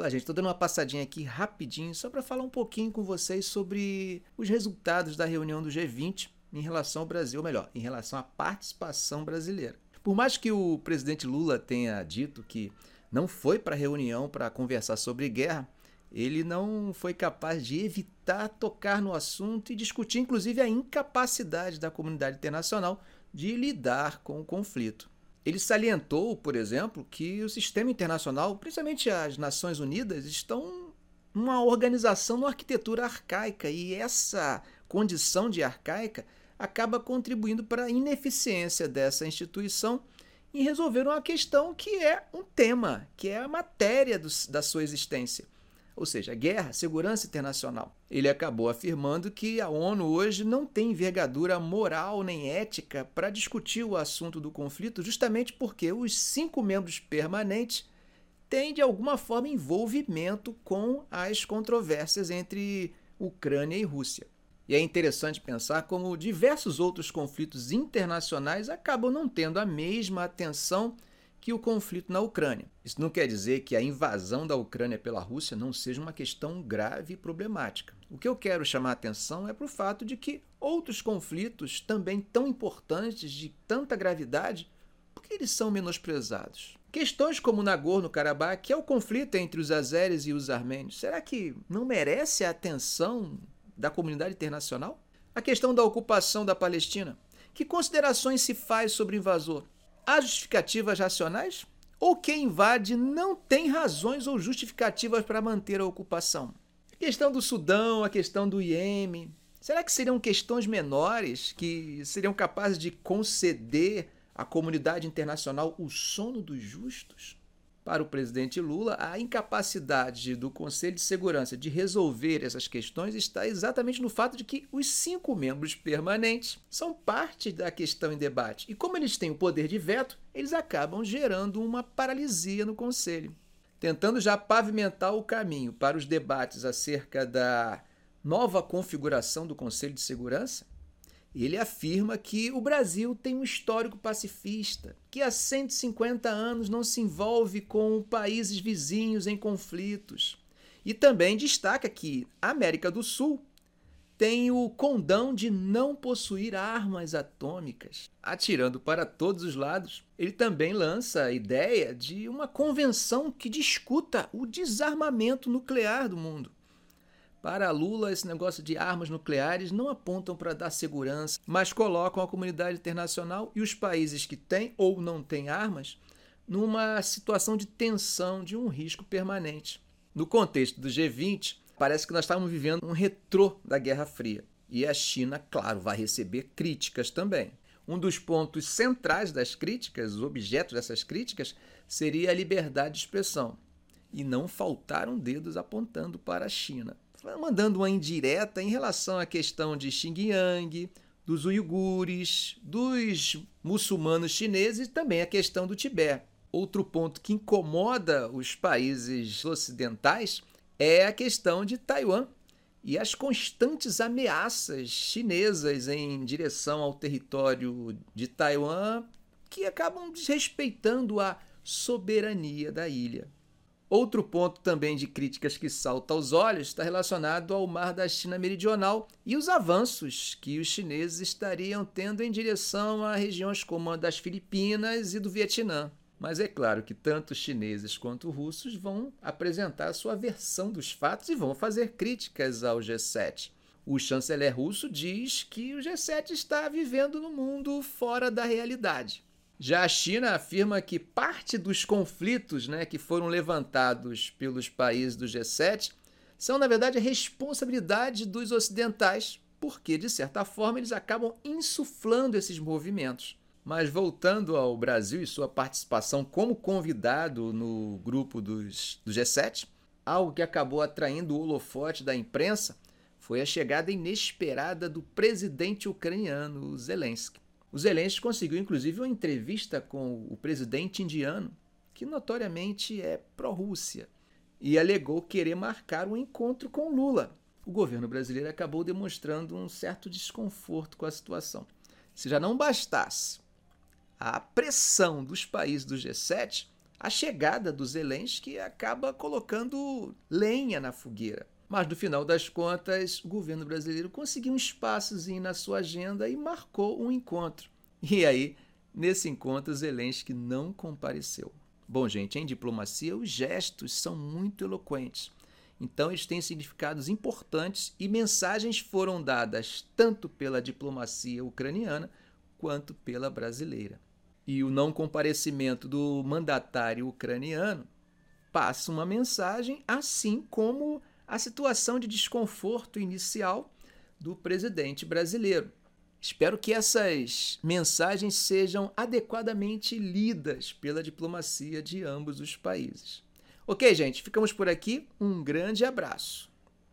Olá, gente. Estou dando uma passadinha aqui rapidinho só para falar um pouquinho com vocês sobre os resultados da reunião do G20 em relação ao Brasil, ou melhor, em relação à participação brasileira. Por mais que o presidente Lula tenha dito que não foi para a reunião para conversar sobre guerra, ele não foi capaz de evitar tocar no assunto e discutir, inclusive, a incapacidade da comunidade internacional de lidar com o conflito. Ele salientou, por exemplo, que o sistema internacional, principalmente as Nações Unidas, estão numa organização, numa arquitetura arcaica. E essa condição de arcaica acaba contribuindo para a ineficiência dessa instituição em resolver uma questão que é um tema, que é a matéria do, da sua existência ou seja, guerra, segurança internacional. Ele acabou afirmando que a ONU hoje não tem envergadura moral nem ética para discutir o assunto do conflito, justamente porque os cinco membros permanentes têm de alguma forma envolvimento com as controvérsias entre Ucrânia e Rússia. E é interessante pensar como diversos outros conflitos internacionais acabam não tendo a mesma atenção que o conflito na Ucrânia. Isso não quer dizer que a invasão da Ucrânia pela Rússia não seja uma questão grave e problemática. O que eu quero chamar a atenção é para o fato de que outros conflitos, também tão importantes, de tanta gravidade, por que eles são menosprezados? Questões como Nagorno-Karabakh, que é o conflito entre os azeres e os armênios, será que não merece a atenção da comunidade internacional? A questão da ocupação da Palestina. Que considerações se faz sobre o invasor? Há justificativas racionais? Ou quem invade não tem razões ou justificativas para manter a ocupação? A questão do Sudão, a questão do Iêmen, será que seriam questões menores que seriam capazes de conceder à comunidade internacional o sono dos justos? Para o presidente Lula, a incapacidade do Conselho de Segurança de resolver essas questões está exatamente no fato de que os cinco membros permanentes são parte da questão em debate. E como eles têm o poder de veto, eles acabam gerando uma paralisia no Conselho. Tentando já pavimentar o caminho para os debates acerca da nova configuração do Conselho de Segurança, ele afirma que o Brasil tem um histórico pacifista, que há 150 anos não se envolve com países vizinhos em conflitos. E também destaca que a América do Sul tem o condão de não possuir armas atômicas. Atirando para todos os lados, ele também lança a ideia de uma convenção que discuta o desarmamento nuclear do mundo. Para Lula, esse negócio de armas nucleares não apontam para dar segurança, mas colocam a comunidade internacional e os países que têm ou não têm armas numa situação de tensão, de um risco permanente. No contexto do G20, parece que nós estamos vivendo um retrô da Guerra Fria. E a China, claro, vai receber críticas também. Um dos pontos centrais das críticas, os objetos dessas críticas, seria a liberdade de expressão. E não faltaram dedos apontando para a China mandando uma indireta em relação à questão de Xinjiang, dos uigures, dos muçulmanos chineses e também a questão do Tibete. Outro ponto que incomoda os países ocidentais é a questão de Taiwan e as constantes ameaças chinesas em direção ao território de Taiwan que acabam desrespeitando a soberania da ilha. Outro ponto também de críticas que salta aos olhos está relacionado ao mar da China Meridional e os avanços que os chineses estariam tendo em direção a regiões como a das Filipinas e do Vietnã. Mas é claro que tanto chineses quanto russos vão apresentar sua versão dos fatos e vão fazer críticas ao G7. O chanceler russo diz que o G7 está vivendo no mundo fora da realidade. Já a China afirma que parte dos conflitos né, que foram levantados pelos países do G7 são, na verdade, a responsabilidade dos ocidentais, porque, de certa forma, eles acabam insuflando esses movimentos. Mas voltando ao Brasil e sua participação como convidado no grupo dos, do G7, algo que acabou atraindo o holofote da imprensa foi a chegada inesperada do presidente ucraniano Zelensky. O Zelensky conseguiu, inclusive, uma entrevista com o presidente indiano, que notoriamente é pró-Rússia, e alegou querer marcar um encontro com Lula. O governo brasileiro acabou demonstrando um certo desconforto com a situação. Se já não bastasse a pressão dos países do G7, a chegada do Zelensky acaba colocando lenha na fogueira. Mas no final das contas, o governo brasileiro conseguiu um espaçozinho na sua agenda e marcou um encontro. E aí, nesse encontro, Zelensky não compareceu. Bom, gente, em diplomacia, os gestos são muito eloquentes. Então, eles têm significados importantes e mensagens foram dadas tanto pela diplomacia ucraniana quanto pela brasileira. E o não comparecimento do mandatário ucraniano passa uma mensagem, assim como a situação de desconforto inicial do presidente brasileiro. Espero que essas mensagens sejam adequadamente lidas pela diplomacia de ambos os países. Ok, gente, ficamos por aqui. Um grande abraço.